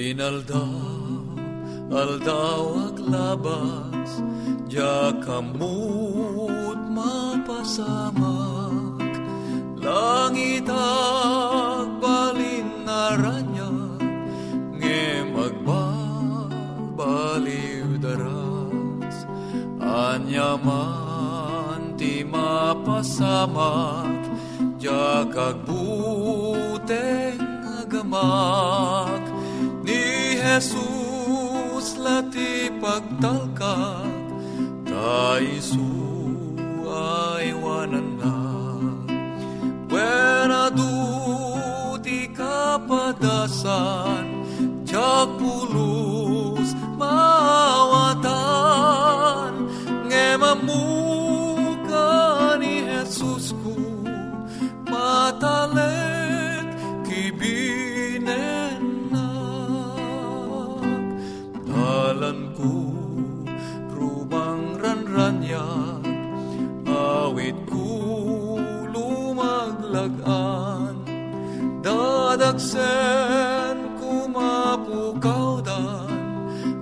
Inaldaw, aldaw aglabas, Diya kamut mapasamak, Langit agbalin naranya, Nge magbabaliw daras, Anyaman ti mapasamak, Diya agamak, Jesus lati pagtalkak, Ta isu ay wanan na. Buena ti kapadasan, Tiyak pulos Dadagsen kumapukaw dan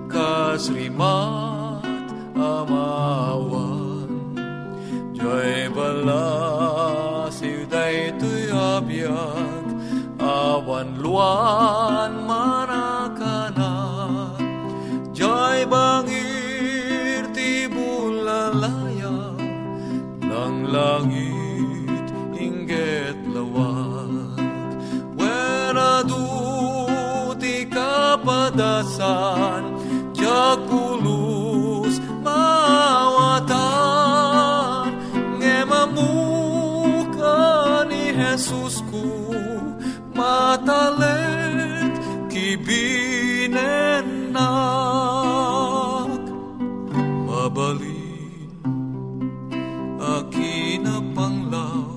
Kasrimat amawan. Diyay balasiw day tuy abiyag Awan luan akin na panglaw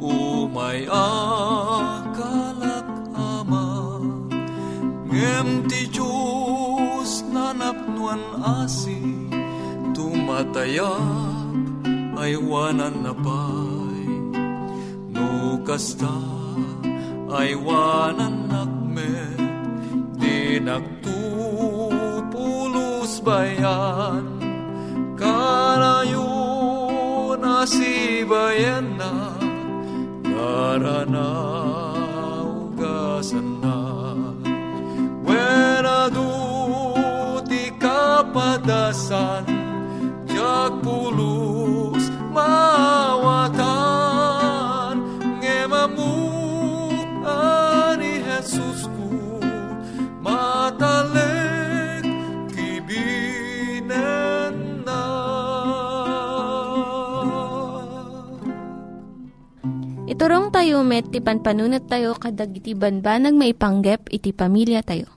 umay akalak ama. Ngem ti Diyos nanapnuan asi tumatayap ay wanan na pay. No kasta ay wanan bayan na Naranaugasan na When ti kapadasan Tayo met, ti panpanunat tayo kadag iti banbanag maipanggep iti pamilya tayo.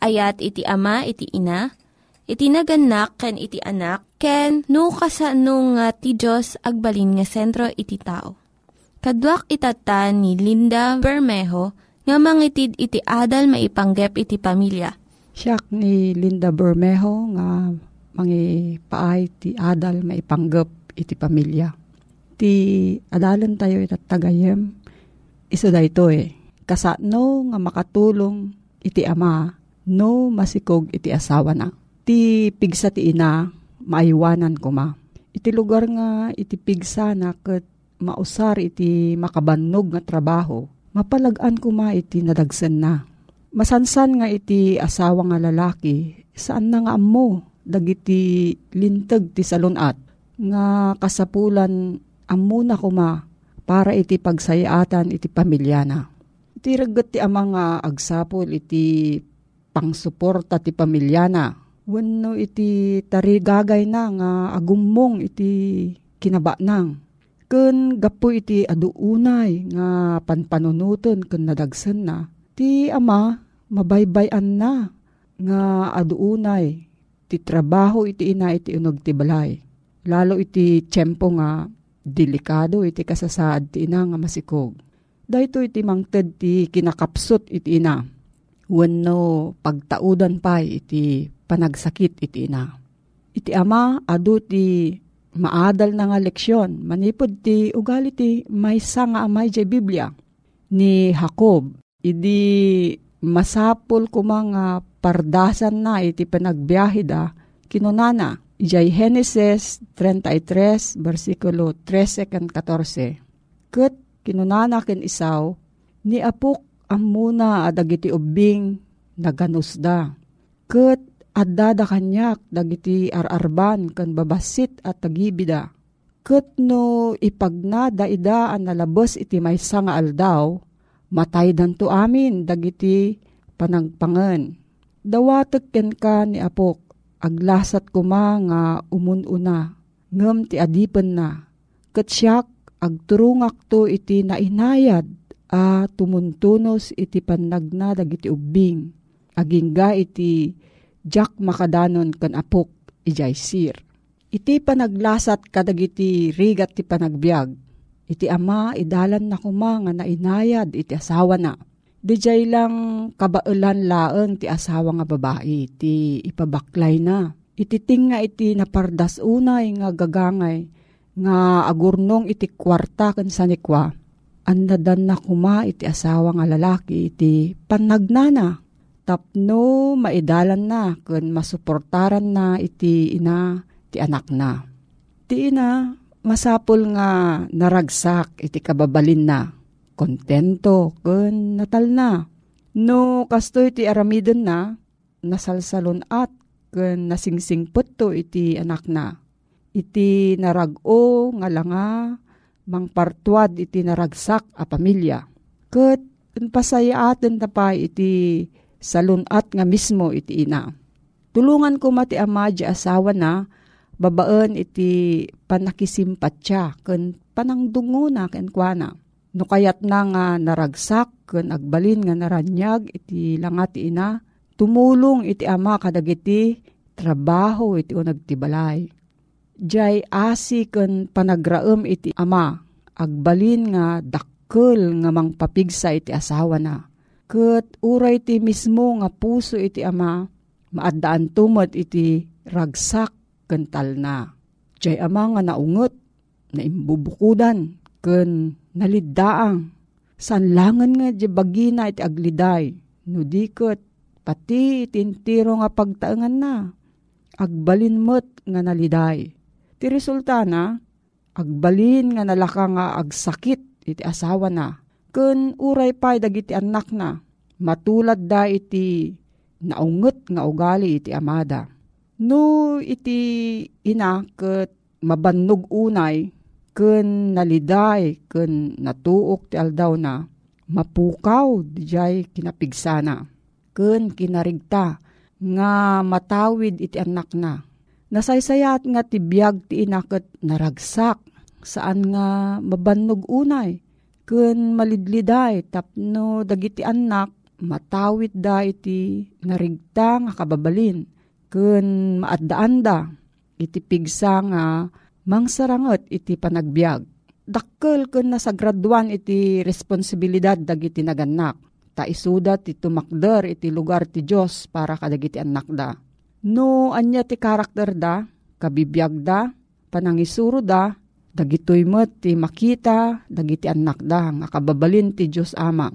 Ayat iti ama, iti ina, iti naganak, ken iti anak, ken no, kasano nga ti Diyos agbalin nga sentro iti tao. Kaduak itata ni Linda Bermejo nga mangitid iti adal maipanggep iti pamilya. Siya ni Linda Bermejo nga mangi paay ti adal maipanggep iti pamilya. Ti adalan tayo itatagayem, iso da ito eh. Kasano nga makatulong iti ama no masikog iti asawa na. Ti pigsa ti ina, maiwanan ko ma. Iti lugar nga iti pigsa na kat mausar iti makabannog nga trabaho, mapalagan ko ma iti nadagsan na. Masansan nga iti asawa nga lalaki, saan na nga ammo, dagiti lintag ti salunat, nga kasapulan ammo na kuma, para iti pagsayatan iti pamilya na. Iti ragat ti amang agsapol iti pangsuporta ti pamilya na. Wano iti tarigagay na nga agumong iti kinaba nang. Kun gapo iti aduunay nga panpanunuton kun nadagsan na. Ti ama mabaybayan na nga aduunay ti trabaho iti ina iti unog ti balay. Lalo iti tiyempo nga delikado iti kasasaad ti ina nga masikog. Dahito iti mangted ti kinakapsot iti ina wenno pagtaudan pa iti panagsakit iti ina. Iti ama, adu ti maadal na nga leksyon. Manipod ti ugali ti may nga amay jay Biblia ni Jacob. Idi masapol ko pardasan na iti panagbiyahe kinunana. Ijay Genesis 33, versikulo 13 kan 14. Kat kinunana ken isaw, ni apok amuna adagiti ubing naganusda. Ket adda da kanyak dagiti ararban kan babasit at tagibida. Ket no ipagna da ida an nalabos iti maysa nga aldaw, matay danto amin dagiti panagpangan. Dawatek ken ka ni Apok, aglasat kuma nga umununa, ngem ti adipen na. Ket siyak agturungak to iti nainayad a tumuntunos iti panagna dagiti ubing agingga iti jak makadanon kan apok ijay sir. Iti panaglasat kadagiti rigat ti panagbiag. Iti ama idalan na kuma nga nainayad iti asawa na. Dijay lang kabaulan laeng ti asawa nga babae ti ipabaklay na. Iti tinga iti napardas unay nga gagangay nga agurnong iti kwarta kan sanikwa andadan na kuma iti asawa nga lalaki iti panagnana. Tapno maidalan na kun masuportaran na iti ina ti anak na. Ti ina masapol nga naragsak iti kababalin na. Kontento kun natal na. No kasto iti aramidon na nasalsalon at kun nasingsingpot to iti anak na. Iti narago nga langa mangpartuad iti naragsak a pamilya. Kat pasayaaten ta pa iti salunat nga mismo iti ina. Tulungan ko mati ama di asawa na babaan iti panakisimpatya ken panangdungo na ken kuana. No kayat na nga naragsak ken agbalin nga naranyag iti langat ina, tumulong iti ama kadagiti trabaho iti unag tibalay Jay asi ken panagraem iti ama, agbalin nga dakkel nga mangpapigsa iti asawa na. Ket uray ti mismo nga puso iti ama, maaddaan tumot iti ragsak kental na. Jay ama nga naungot, na imbubukudan, ken naliddaang. Sanlangan nga di bagina iti agliday, no dikot, pati itintiro nga pagtaengan na. Agbalin mo't nga naliday Ti resulta na, agbalin nga nalaka nga agsakit iti asawa na. Kun uray pa'y dagiti anak na, matulad da iti naunget nga ugali iti amada. No iti ina ket mabannog unay, kun naliday, kun natuok ti aldaw na, mapukaw dijay kinapigsana. Kun kinarigta, nga matawid iti anak na. Nasaysayat nga ti biyag ti inaket naragsak, saan nga mabannog unay. Kun malidliday, tapno dagiti anak, matawid da iti narigta nga kababalin. Kun maadaan da, iti pigsa nga mangsarangot iti panagbiag. Dakkel kun nasagraduan iti responsibilidad dagiti naganak. Ta isudat iti tumakder iti lugar ti Diyos para kadagiti anak da. No anya ti karakter da, kabibiyag da, panangisuro da, dagitoy met ti makita, dagiti anak da, nga kababalin ti Diyos ama.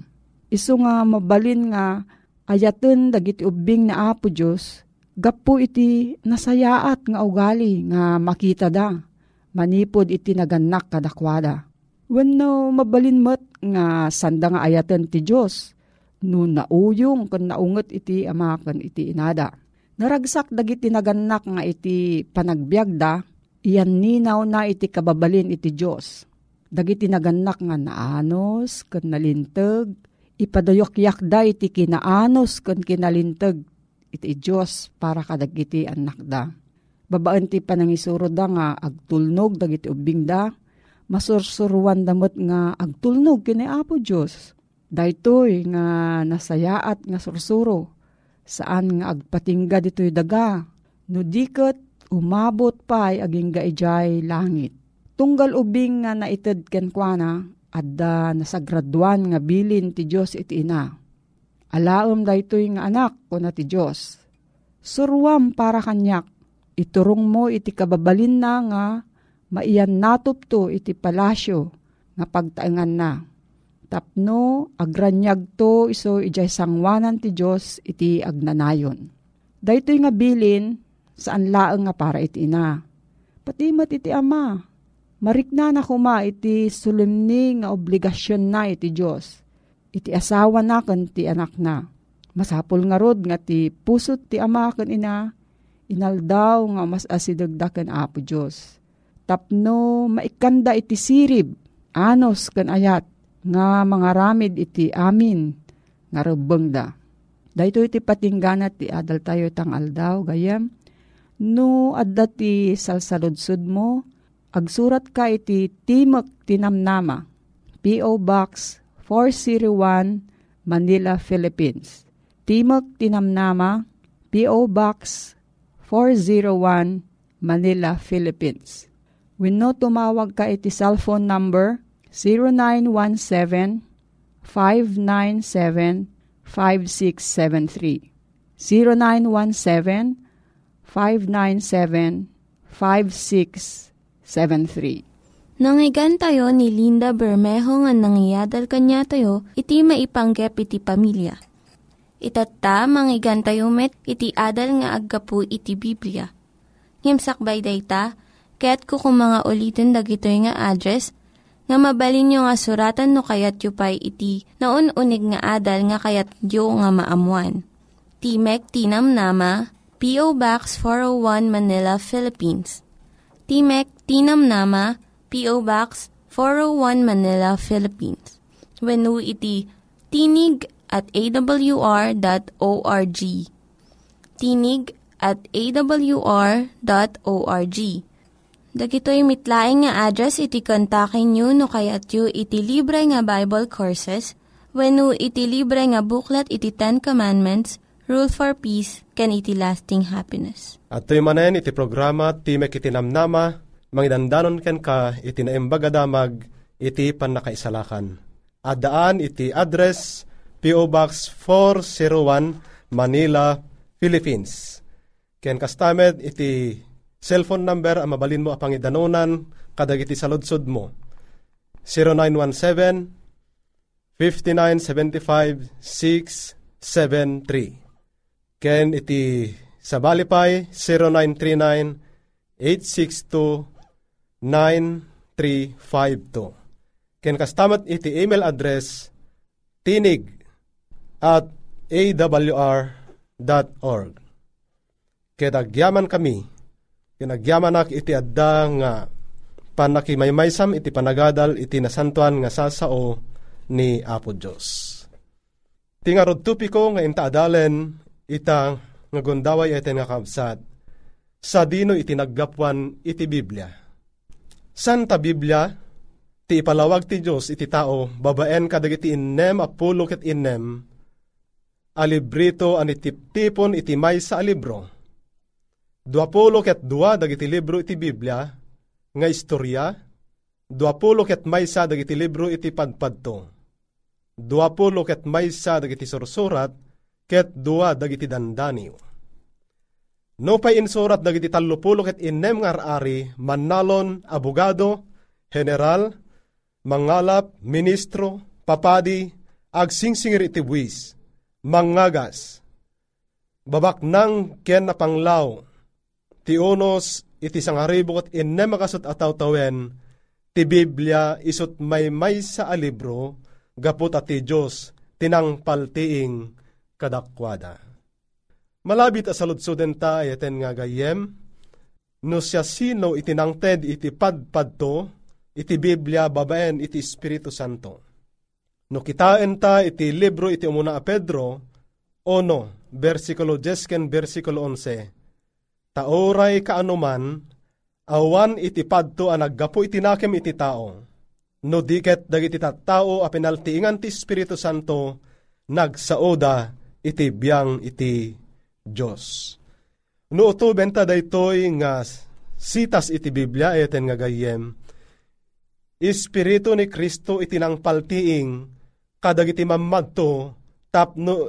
Isu nga mabalin nga ayaten dagiti ubing na apo Diyos, gapo iti nasayaat nga ugali nga makita da manipod iti naganak kadakwada. Wenno mabalin met nga sanda nga ayaten ti Dios no nauyong kan naunget iti ama kan iti inada. Naragsak dagiti naganak nga iti panagbiagda, iyan ninaw na iti kababalin iti Dios. Dagiti naganak nga naanos kan nalinteg, ipadayok da iti kinaanos kan kinalinteg iti Dios para kadagiti anak da babaan ti panangisuro da nga agtulnog dagiti ubing da, masursuruan damot nga agtulnog kini Apo Diyos. Daytoy nga nasayaat nga sursuro, saan nga agpatingga ditoy daga, no diket umabot pa'y aging gaijay langit. Tunggal ubing nga naited kenkwana, adda nasagraduan nga bilin ti Diyos iti ina. Alaom daytoy nga anak ko na ti Diyos. Surwam para kanyak, iturong mo iti kababalin na nga maiyan natupto iti palasyo nga pagtaengan na. Tapno, agranyag to iso ijay sangwanan ti Diyos iti agnanayon. Daytoy nga bilin, saan laeng nga para iti ina. Patimat iti ama, marikna na kuma iti sulimni nga obligasyon na iti Diyos. Iti asawa na kan ti anak na. Masapol nga rod nga ti pusot ti ama kan ina, inaldaw nga mas asidagdakan apo Diyos. Tapno maikanda iti sirib, anos kan ayat, nga mga ramid iti amin, nga rubeng da. Dahito iti patingganat ti adal tayo tang aldaw, gayam, no adda ti salsaludsud mo, agsurat ka iti Timok Tinamnama, P.O. Box 401, Manila, Philippines. Timok Tinamnama, P.O. Box 401 Manila, Philippines. When no tumawag ka iti cellphone number 0917-597-5673. 0917-597-5673. Nangyigan tayo ni Linda Bermejo nga nangyadal kanya tayo, iti maipanggep iti pamilya. Itatta, manggigan tayo met, iti adal nga aggapu iti Biblia. Ngimsakbay dayta, kaya't kukum mga ulitin dagito nga address, nga mabalin nyo nga suratan no kayat yu pa'y iti na unig nga adal nga kayat yu nga maamuan. Timek Tinam Nama, P.O. Box 401 Manila, Philippines. Timek Tinam Nama, P.O. Box 401 Manila, Philippines. When iti tinig at awr.org. Tinig at awr.org. Dagitoy mitlaing nga address iti kontakin nyo no kayat yu iti libre nga Bible Courses when iti libre nga buklat iti Ten Commandments, Rule for Peace, can iti lasting happiness. At tuy manen iti programa Timek iti Namnama, mangidandanon ken ka iti naimbaga damag iti panakaisalakan. Adaan iti address P.O. Box 401 Manila, Philippines. Ken kastamed iti cellphone number ang mabalin mo apang idanonan kadag iti saludsod mo. 0917 5975 673 Ken iti Sabalipay 0939 862 9 Ken kastamat iti email address tinig at awr.org. Kedagyaman kami, kinagyaman iti adda nga panakimaymaysam iti panagadal iti nasantuan nga sasao ni Apo Diyos. Tingarod tupiko nga intaadalen ita nga gundaway iti nga kabsat sa dino iti naggapwan iti Biblia. Santa Biblia, ti ipalawag ti Diyos iti tao, babaen kadagiti innem apulo ket innem, alibrito ani tiptipon iti may sa alibro. Duapulo ket dua dagiti libro iti Biblia, nga istorya, duapulo ket may sa dagiti libro iti padpadto duapulo ket maysa dagiti sursurat ket dua dagiti dandaniw. No pay insurat dagiti tallupulo ket innem nga ari manalon, abogado, general, mangalap, ministro, papadi, agsingsingir iti buwis, mangagas, babak nang ken na panglaw, ti unos iti sangaribo ket innem makasot ataw tawen, ti Biblia isot may may sa alibro, gapot ati Diyos tinangpaltiing kadakwada. Malabit asaludsuden ta ayaten nga gayem, no siya sino itinangted iti padpadto, iti Biblia babaen iti Espiritu Santo. No kitain ta iti libro iti umuna a Pedro, ono, versikulo 10 ken versikulo 11, Taoray kaanuman, awan iti padto a naggapo iti nakem iti tao, no diket dagiti tattao a pinaltiingan ti Espiritu Santo nagsaoda iti biyang iti Diyos. No uto benta daytoy nga sitas iti Biblia eten nga gayem Espiritu ni Kristo iti nang paltiing kadagiti mamadto tapno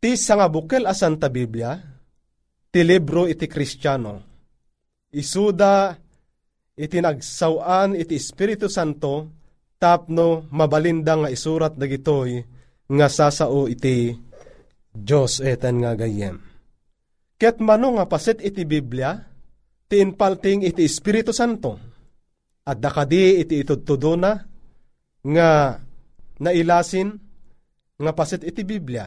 ti nga bukel a Santa Biblia ti libro iti Kristiyano. Isuda iti nagsawan iti Espiritu Santo tapno mabalinda nga isurat dagitoy nga sasao iti Diyos eten nga gayem. Ket mano nga paset iti Biblia, ti inpalting iti Espiritu Santo, at dakadi iti itudtudo na, nga nailasin, nga paset iti Biblia.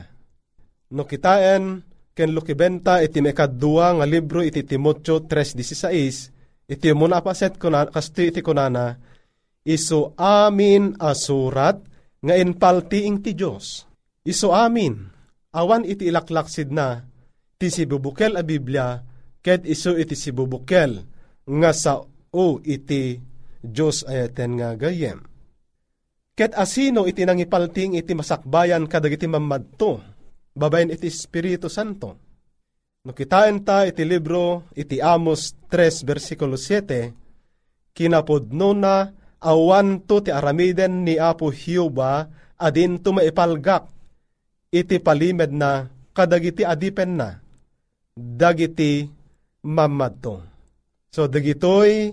No kitaen, ken lukibenta iti mekadua nga libro iti Timotyo 3.16, iti muna paset kuna, kasti iti kunana, iso amin asurat nga inpaltiing ti Diyos. Iso amin, awan iti ilaklaksid na, ti sibubukel a Biblia, ket iso iti sibubukel nga sa o iti Diyos ayaten nga gayem. Ket asino iti nangipalting iti masakbayan kadagiti mamadto, babayin iti Espiritu Santo. No kitain ta iti libro iti Amos 3 versikulo 7, kinapodno na awan to ti aramiden ni Apo Hiuba adin to maipalgak iti palimed na kadagiti adipen na dagiti mamadto. So dagitoy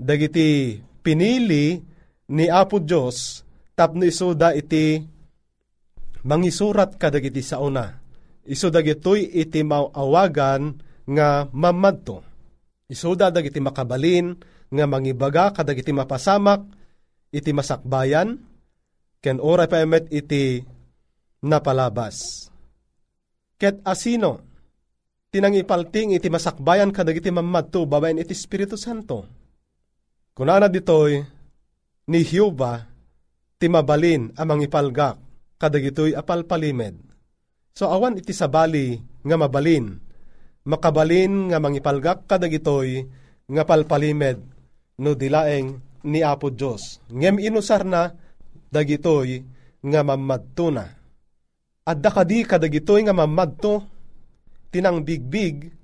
dagiti pinili ni Apo Dios tapno isuda iti mangisurat kadagiti sauna. Isu dagitoy iti mawawagan nga mamadto. Isuda dagiti makabalin nga mangibaga kadag iti mapasamak, iti masakbayan, ken oray pa emet iti napalabas. Ket asino, tinangipalting iti masakbayan kadag iti mamadto babaen iti Espiritu Santo. Kunana ditoy, ni Hiuba, ti mabalin amang ipalgak, kadag ito'y apalpalimed. So awan iti sabali nga mabalin, makabalin nga mangipalgak kadag ito'y nga palpalimed no dilaeng ni Apo Diyos. Ngem inusar na dagitoy nga mamadto na. At dakadi kadagitoy nga mamadto, tinang bigbig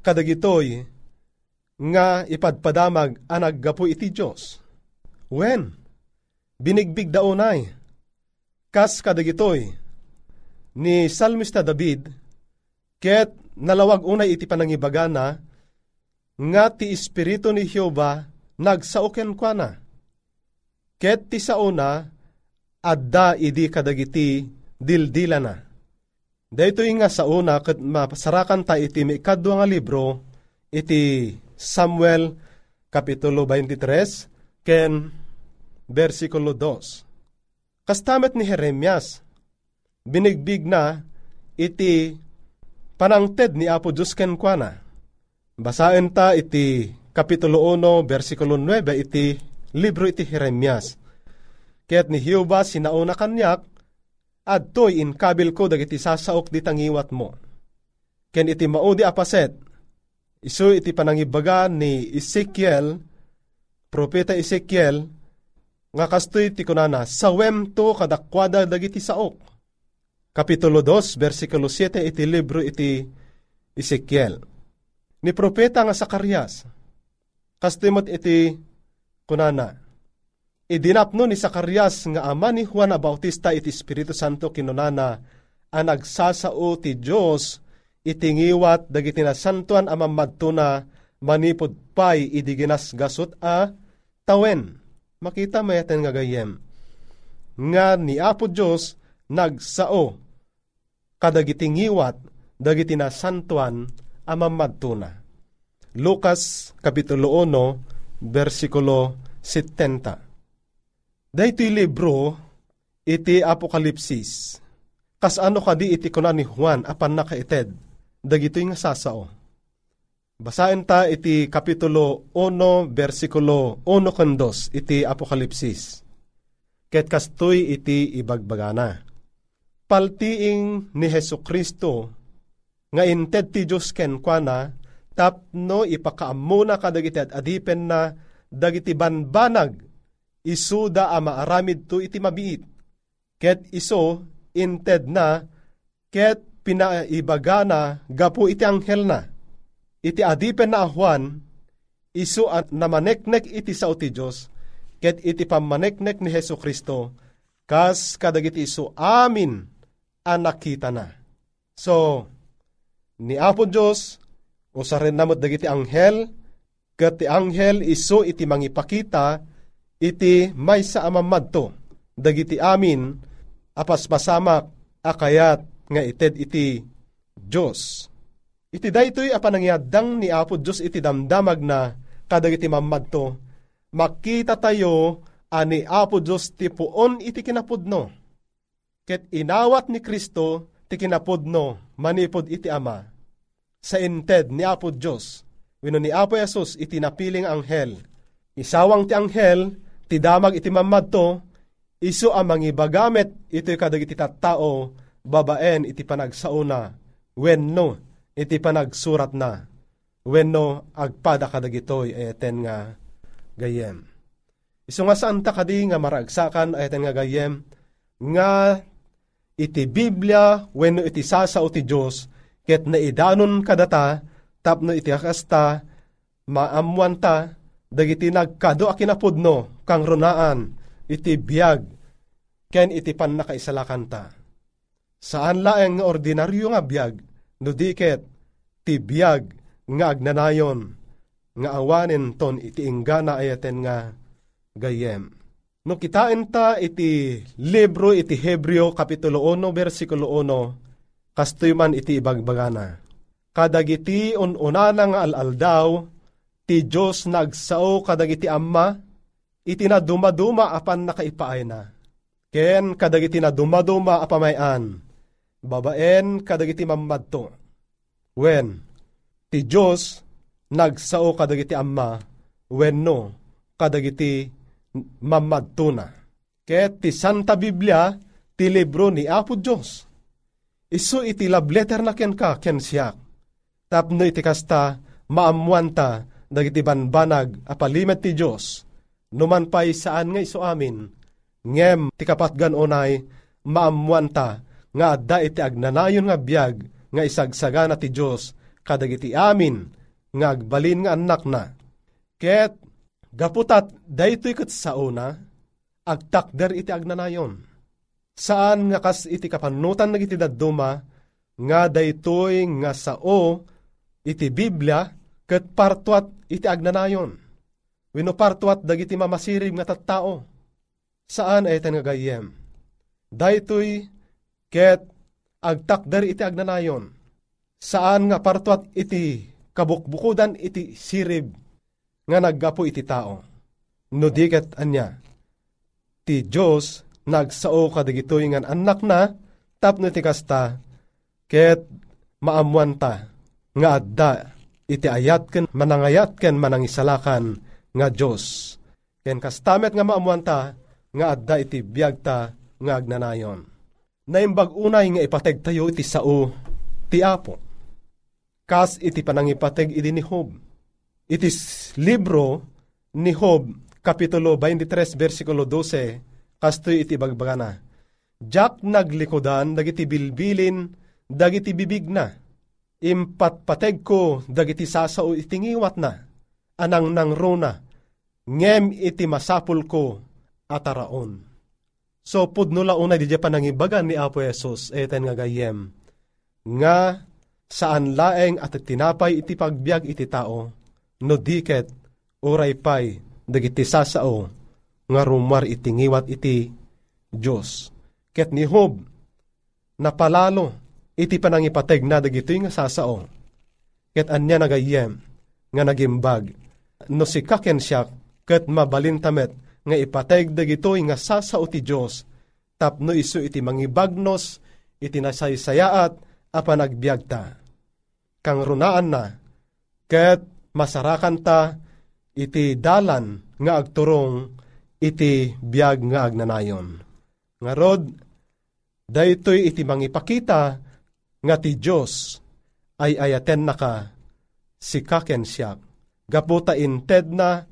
kadagitoy nga ipadpadamag anag gapo iti Diyos. When? Binigbig daunay. Kas kadagitoy ni Salmista David, ket nalawag unay iti panangibaga na nga ti Espiritu ni Jehova nagsauken kwa na. Ket ti sauna, adda idi kadagiti dildila na. Dito nga sa una, kat mapasarakan ta iti may nga libro, iti Samuel Kapitulo 23, ken versikulo 2. Kastamet ni Jeremias, binigbig na iti panangted ni Apo Diyos ken kwa Basaen ta iti Kapitulo 1, versikulo 9, iti libro iti Jeremias. Kaya't ni Hiuba sinauna kanyak, at to'y inkabil ko dagiti sasaok di tangiwat mo. Ken iti maudi apaset, isu iti panangibaga ni Ezekiel, propeta Ezekiel, nga kastoy ti kunana, sawem to kadakwada dagiti saok. Kapitulo 2, versikulo 7, iti libro iti Ezekiel. Ni propeta nga Sakarias, kastimot iti kunana, idinapno ni Sakarias nga ama ni Juan Bautista iti Espiritu Santo kinunana, ang nagsasao ti Diyos itingiwat dagiti na santuan amamadto na manipod pay idiginas gasot a tawen. Makita mayaten nga gayem. Nga ni Apo Diyos nagsao kadagiti ngiwat dagiti na santuan amamadto na. Lucas Kapitulo 1 versikulo 70 Daytoy libro iti Apokalipsis kas ano kadi iti kuna ni Juan apan nakaited dagitoy nga sasao. Basahin ta iti Kapitulo 1 versikulo 1 kandos iti Apokalipsis. Ket kastoy iti ibagbagana paltiing ni Heso Kristo nga inted ti Diyos ken kwa tapno ipakaamuna kadagiti at adipen na dagiti banbanag isuda a maaramid to iti mabiit. Ket iso inted na ket pinaibagana gapu iti anghel na. Iti adipen na ahuan iso at namaneknek iti sao ti Diyos ket iti pamaneknek ni Heso Kristo kas kadagiti iso amin ang nakita na. So, ni Apo Diyos, usarin namot dagiti anghel, kat ti anghel iso iti mangipakita, iti may sa amamadto, dagiti amin, apas masamak, akayat, nga ited iti Diyos. Iti daytoy apanangyadang ni Apo Diyos iti damdamag na kadagiti mamadto, makita tayo ani Apo Diyos ti puon iti kinapudno ket inawat ni Kristo ti kinapudno manipod iti Ama. Sa inted ni Apo Diyos, wino ni Apo Yesus iti napiling anghel. Isawang ti anghel, ti damag iti mamadto, iso ang mangibagamet iti kadag iti tattao, babaen iti panagsauna, wenno iti panagsurat na, wenno agpada kadagitoy ayeten nga gayem. Iso nga saan ta kadi nga maragsakan ayeten nga gayem, nga iti Biblia wenno iti sasao ti Diyos ket naidanon kadata tapno iti akasta maamuan ta dagiti nagkado a kinapudno kang runaan iti biyag ken iti pan nakaisalakan ta. Saan laeng ordinaryo nga biyag no diket ti biyag nga agnanayon nga awanen ton iti inggana ayaten nga gayem. No kitain ta iti libro iti Hebreo Kapitulo 1 versikulo 1 kastoy man iti ibagbagana. Kadagiti ununana nga alaldaw ti Diyos nagsao kadagiti amma iti na dumaduma apan nakaipaay na. Ken kadagiti na dumaduma apamayan babaen kadagiti mamadto. Wen ti Diyos nagsao kadagiti amma wenno kadagiti mamadtuna. Ket ti Santa Biblia, ti libro ni Apo Diyos. Isu iti love letter na ken ka, ken siyak. Tapno iti kasta, maamuanta, dagiti banbanag, apalimet ti Diyos. Numan pa'y saan nga iso amin, ngem ti kapatgan onay, maamuanta, nga adda iti agnanayon nga biyag, nga isagsagana ti Diyos, kadagiti amin, nga agbalin nga anak na. Ket Gaputat, daytoy kat sa una, agtakder iti agnanayon. Saan nga kas iti kapanutan nagiti dadduma, nga daytoy nga sao iti Biblia, kat partuat iti agnanayon. Wino partuat dagiti mamasirib nga tattao. Saan ay nga gayem? Daytoy ket agtakder iti agnanayon. Saan nga partuat iti kabukbukudan iti sirib nga naggapo iti tao. no diket anya. Ti Diyos nagsao kadagitoy nga anak na tapno ti kasta ket maamuan ta nga adda iti ayat ken manangayat ken manangisalakan nga Diyos. Ken kastamet nga maamuan ta nga adda iti biyag ta nga agnanayon. Naimbag unay nga ipateg tayo iti sao ti Apo. Kas iti panangipateg iti ni Hob. Iti libro ni Hob, Kapitulo 23, versikulo 12, kastoy iti bagbagana. Jack naglikodan, dagiti bilbilin, dagiti bibig na impatpateg ko dagiti sasao itingiwat na, anang nang rona, ngem iti masapul ko ataraon. So pudno launa di pa nangibagan ni Apo Esos eten nga gayem, nga saan laeng at tinapay iti pagbiag iti tao, no diket uray pay dagiti sasao nga rumar itingiwat iti Diyos. Ket ni Hob, napalalo iti panangipateg na dagitoy nga sasao. Ket anya nagayem nga nagimbag no si kaken siya ket mabalintamet nga ipateg dagitoy nga sasao ti Dios tapno isu iti mangibagnos iti nasaysayaat a panagbiag ta. Kang runaan na ket masarakan ta iti dalan nga agturong iti biag nga agnanayon. Nga rod, daytoy iti mangipakita nga ti Diyos ay ayaten na ka si kaken siya. Gaputa inted na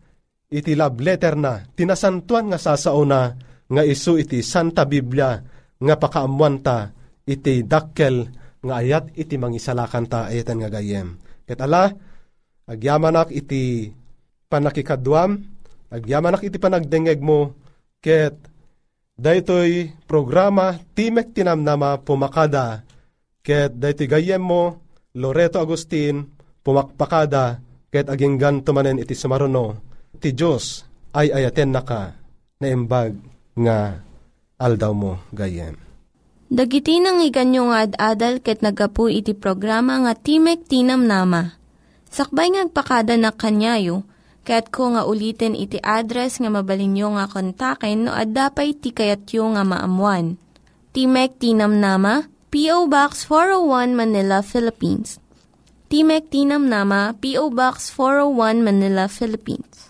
iti love letter na tinasantuan nga sasao na nga isu iti Santa Biblia nga pakaamuan ta iti dakkel nga ayat iti mangisalakan ta ayatan nga gayem. Ket ala, agyamanak iti panakikadwam, agyamanak iti panagdengeg mo, ket daytoy programa Timek Tinamnama Pumakada Ket dayti gayem mo, Loreto Agustin, pumakpakada, ket aging ganto manen iti sumaruno, ti Diyos ay ayaten naka na imbag nga aldaw mo gayem. Dagiti nang iganyo nga ad-adal ket nagapu iti programa nga Timek Tinam Nama. Sakbay ngagpakada na kanyayo, ket ko nga ulitin iti address nga mabalinyo nga kontaken no ad-dapay tikayatyo nga maamuan. Timek Tinam Nama, P.O. Box 401 Manila, Philippines. Timek Tinam Nama, P.O. Box 401 Manila, Philippines.